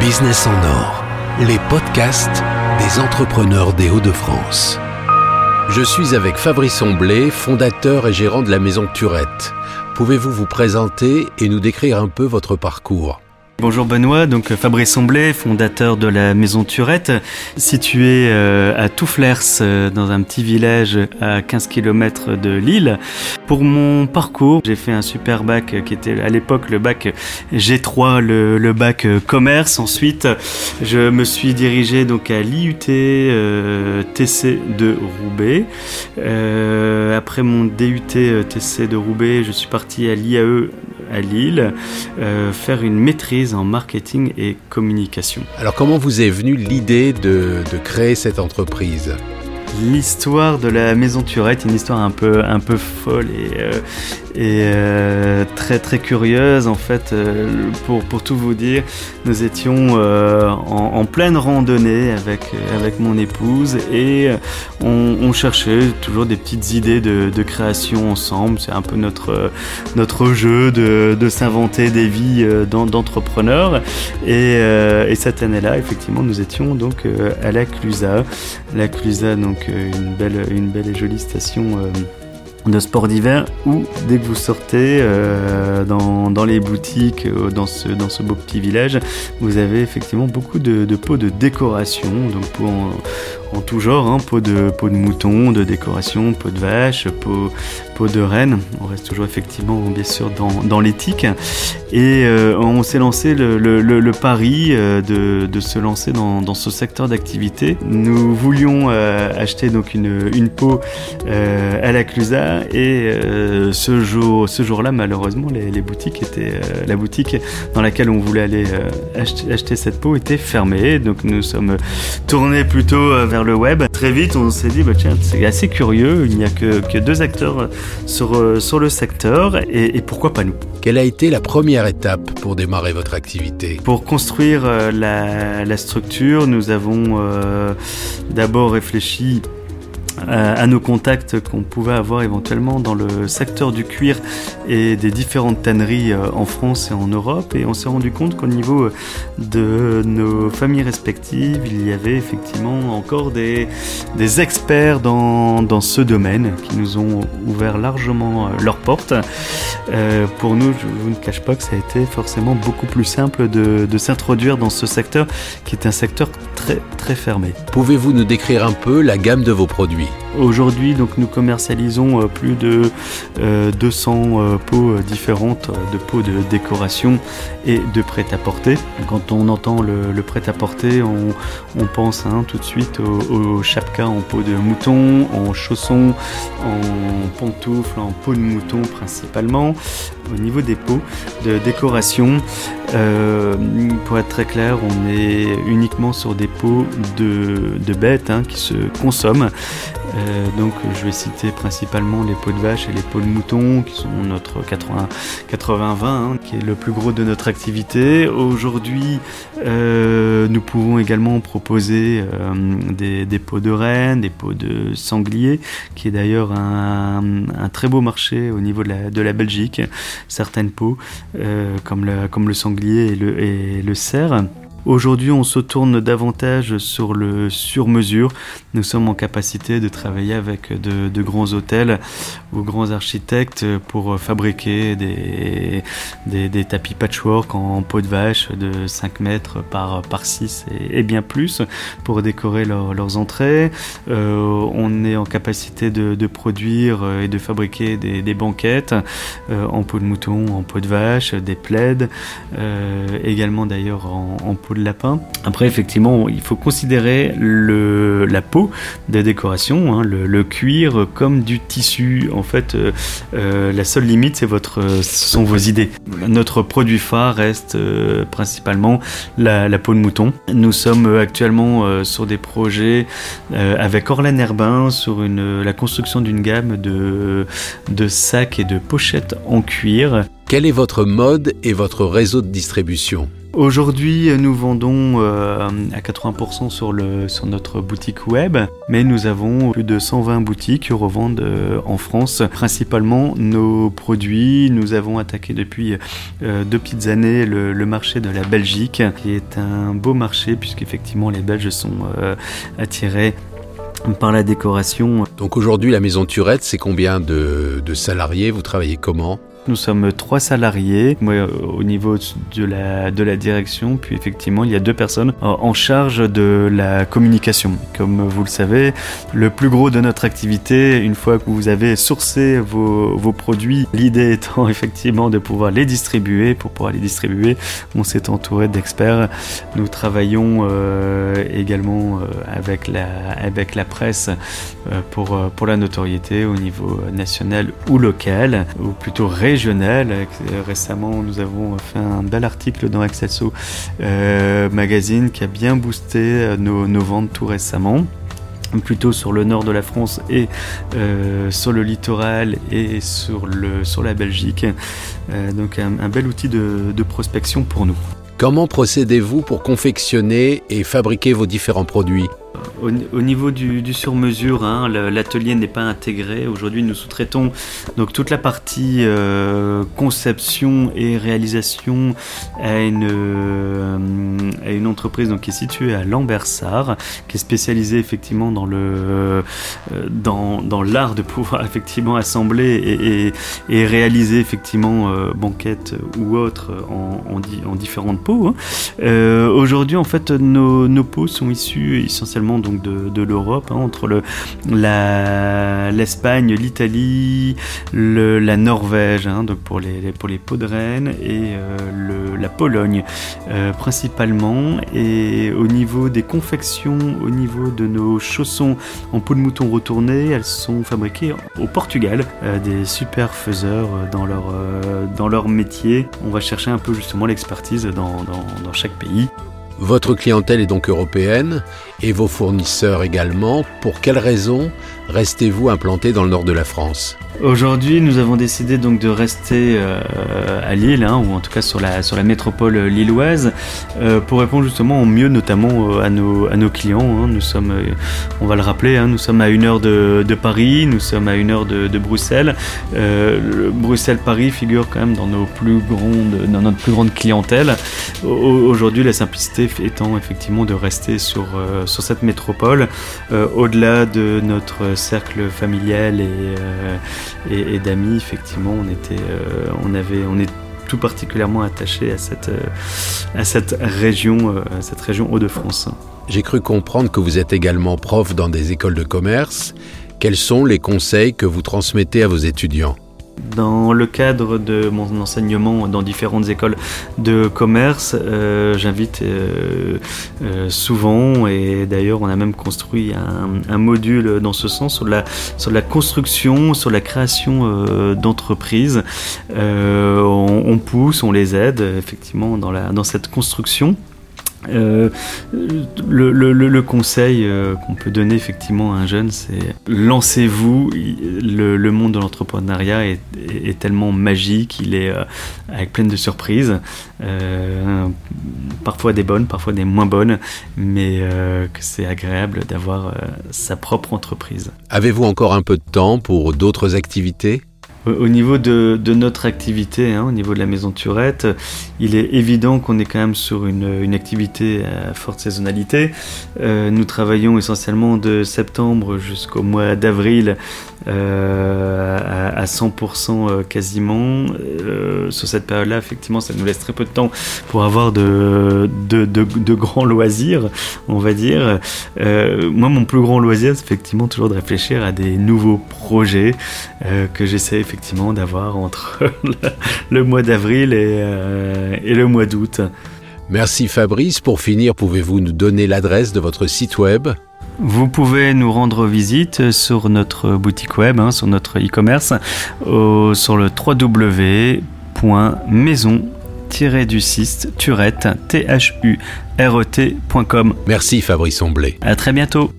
Business en or, les podcasts des entrepreneurs des Hauts-de-France. Je suis avec Fabrice Omblé, fondateur et gérant de la maison Turette. Pouvez-vous vous présenter et nous décrire un peu votre parcours? Bonjour Benoît, donc Fabrice Somblé, fondateur de la Maison Turette, située euh, à Toufflers, euh, dans un petit village à 15 km de Lille. Pour mon parcours, j'ai fait un super bac qui était à l'époque le bac G3, le, bac commerce. Ensuite, je me suis dirigé donc à l'IUT euh, TC de Roubaix. après mon DUT TC de Roubaix, je suis parti à l'IAE à Lille faire une maîtrise en marketing et communication. Alors comment vous est venue l'idée de, de créer cette entreprise? L'histoire de la maison Turette, une histoire un peu, un peu folle et, euh, et euh, très très curieuse en fait. Euh, pour, pour tout vous dire, nous étions en, pleine randonnée avec, avec mon épouse et on, cherchait toujours des petites idées de, création ensemble. C'est un peu notre, notre jeu de, de s'inventer des vies d'entrepreneurs. Et, et cette année-là, effectivement, nous étions donc à la Clusa. La Clusa, donc une belle, une belle et jolie station euh, de sport d'hiver où dès que vous sortez euh, dans, les boutiques euh, dans ce, beau petit village vous avez effectivement beaucoup de, pots de décoration donc pour en tout genre, hein, peau, de, peau de mouton, de décoration, peau de vache, peau, peau de reine. On reste toujours effectivement bien sûr dans, dans l'éthique. Et euh, on s'est lancé le, le, pari euh, de, de, se lancer dans, dans ce secteur d'activité. Nous voulions euh, acheter donc une, une peau à la Clusa et ce jour ce jour-là malheureusement les boutiques étaient la boutique dans laquelle on voulait aller acheter, acheter cette peau était fermée. Donc nous sommes tournés plutôt vers le web. Très vite, on s'est dit, bah, tiens, c'est assez curieux, il n'y a que, deux acteurs sur, euh, sur le secteur, et, pourquoi pas nous? Quelle a été la première étape pour démarrer votre activité? Pour construire euh, la, structure, nous avons euh, d'abord réfléchi à nos contacts qu'on pouvait avoir éventuellement dans le secteur du cuir et des différentes tanneries euh, en France et en Europe. Et on s'est rendu compte qu'au niveau euh, de nos familles respectives, il y avait effectivement encore des, des experts dans, dans ce domaine qui nous ont ouvert largement leurs portes. Euh, pour nous, je vous ne cache pas que ça a été forcément beaucoup plus simple de, de s'introduire dans ce secteur qui est un secteur très très fermé. Pouvez-vous nous décrire un peu la gamme de vos produits? Lee. Aujourd'hui, donc nous commercialisons euh, plus de 200 euh, euh, peaux différentes de peaux de décoration et de prêt-à-porter. Quand on entend le, prêt-à-porter, on, pense hein, tout de suite au, au chapka en peau de mouton, en chaussons, en pantoufles, en peau de mouton principalement. Au niveau des peaux de décoration, pour être très clair, on est uniquement sur des peaux de, bêtes hein, qui se consomment. Euh, donc je vais citer principalement les peaux de vache et les peaux de mouton qui sont notre 80-20 hein, qui est le plus gros de notre activité. Aujourd'hui euh, nous pouvons également proposer euh, des, des, peaux de renne, des peaux de sanglier qui est d'ailleurs un, très beau marché au niveau de la, Belgique. Certaines peaux comme, le sanglier et le cerf. Aujourd'hui, on se tourne davantage sur le sur-mesure. Nous sommes en capacité de travailler avec de, grands hôtels ou grands architectes pour fabriquer des, des, tapis patchwork en peau de vache de 5 mètres par, par 6 et, bien plus pour décorer leurs entrées. Euh, on est en capacité de, produire et de fabriquer des, banquettes euh, en peau de mouton, en peau de vache, des plaids, euh, également d'ailleurs en, en peau lapin. Après, effectivement, il faut considérer le, la peau des décorations, hein, le, cuir comme du tissu. En fait, euh, euh, la seule limite, c'est votre, ce sont vos idées. Notre produit phare reste euh, principalement la, peau de mouton. Nous sommes actuellement sur des projets avec Orlan Herbin sur une, la construction d'une gamme de, de sacs et de pochettes en cuir. Quel est votre mode et votre réseau de distribution? Aujourd'hui, nous vendons euh, à 80% sur, notre boutique web, mais nous avons plus de 120 boutiques qui revendent euh, en France principalement nos produits. Nous avons attaqué depuis euh, deux petites années le, marché de la Belgique, qui est un beau marché puisqu'effectivement les Belges sont attirés par la décoration. Donc aujourd'hui, la maison Turette, c'est combien de salariés? Vous travaillez comment? Nous sommes trois salariés, moi au niveau de la, de la direction, puis effectivement il y a deux personnes en charge de la communication. Comme vous le savez, le plus gros de notre activité, une fois que vous avez sourcé vos, vos produits, l'idée étant effectivement de pouvoir les distribuer. Pour pouvoir les distribuer, on s'est entouré d'experts. Nous travaillons euh, également euh, avec, la, avec la presse euh, pour, pour la notoriété au niveau national ou local, ou plutôt régional Récemment, nous avons fait un bel article dans Excelso euh, Magazine qui a bien boosté euh, nos, ventes tout récemment plutôt sur le nord de la France et euh, sur le littoral et sur, le, sur la Belgique. donc un, bel outil de prospection pour nous. Comment procédez-vous pour confectionner et fabriquer vos différents produits? Au, niveau du, sur-mesure, hein, l'atelier n'est pas intégré. Aujourd'hui, nous sous-traitons donc toute la partie euh, conception et réalisation à une, euh, à une entreprise donc, qui est située à Lambersart, qui est spécialisée effectivement dans le euh, dans, l'art de pouvoir effectivement assembler et, réaliser effectivement banquettes ou autres en, en, différentes peaux. Hein. Aujourd'hui, en fait, nos, nos peaux sont issues essentiellement donc de, l'Europe, hein, entre le, l'Espagne, l'Italie, la Norvège, hein, donc pour les, pour les peaux de reine, et euh, le, la Pologne euh, principalement. Et au niveau des confections, au niveau de nos chaussons en peau de mouton retournée, elles sont fabriquées au Portugal, euh, des super faiseurs dans leur, dans leur métier. On va chercher un peu justement l'expertise dans, dans chaque pays. Votre clientèle est donc européenne et vos fournisseurs également. Pour quelles raisons restez-vous implanté dans le nord de la France? Aujourd'hui, nous avons décidé donc de rester euh, à Lille, hein, ou en tout cas sur la, sur la métropole lilloise, euh, pour répondre justement au mieux, notamment euh, à, nos, à nos clients. Hein. Nous sommes, on va le rappeler, hein, nous sommes à une heure de, de, Paris, nous sommes à une heure de, de Bruxelles. Bruxelles-Paris figure quand même dans, nos plus grandes, dans notre plus grande clientèle. Aujourd'hui, la simplicité étant effectivement de rester sur, sur cette métropole, au-delà de notre cercle familial et et, d'amis, effectivement, on était, euh, on avait, on est tout particulièrement attaché à cette, euh, à cette région, euh, à cette région Hauts-de-France. J'ai cru comprendre que vous êtes également prof dans des écoles de commerce. Quels sont les conseils que vous transmettez à vos étudiants? Dans le cadre de mon enseignement dans différentes écoles de commerce, euh, j'invite euh, euh, souvent, et d'ailleurs on a même construit un, module dans ce sens, sur la, sur la construction, sur la création d'entreprises. On, on, pousse, on les aide effectivement dans, la, dans cette construction. Euh, le, conseil euh, qu'on peut donner effectivement à un jeune, c'est lancez-vous. Le, monde de l'entrepreneuriat est, tellement magique, il est euh, avec plein de surprises, parfois des bonnes, parfois des moins bonnes, mais que c'est agréable d'avoir sa propre entreprise. Avez-vous encore un peu de temps pour d'autres activités? Au niveau de, notre activité, hein, au niveau de la maison Turette, il est évident qu'on est quand même sur une, activité à forte saisonnalité. Euh, nous travaillons essentiellement de septembre jusqu'au mois d'avril euh, à, 100% euh, quasiment. sur cette période-là, effectivement, ça nous laisse très peu de temps pour avoir de, de, grands loisirs, on va dire. moi, mon plus grand loisir, c'est effectivement toujours de réfléchir à des nouveaux projets que j'essaie effectivement effectivement d'avoir entre le, mois d'avril euh, et, le mois d'août. Merci Fabrice. Pour finir, pouvez-vous nous donner l'adresse de votre site web? Vous pouvez nous rendre visite sur notre boutique web, hein, sur notre e-commerce, sur le www.maison-du-6 turette, t h u r e Merci Fabrice Omblé. À très bientôt.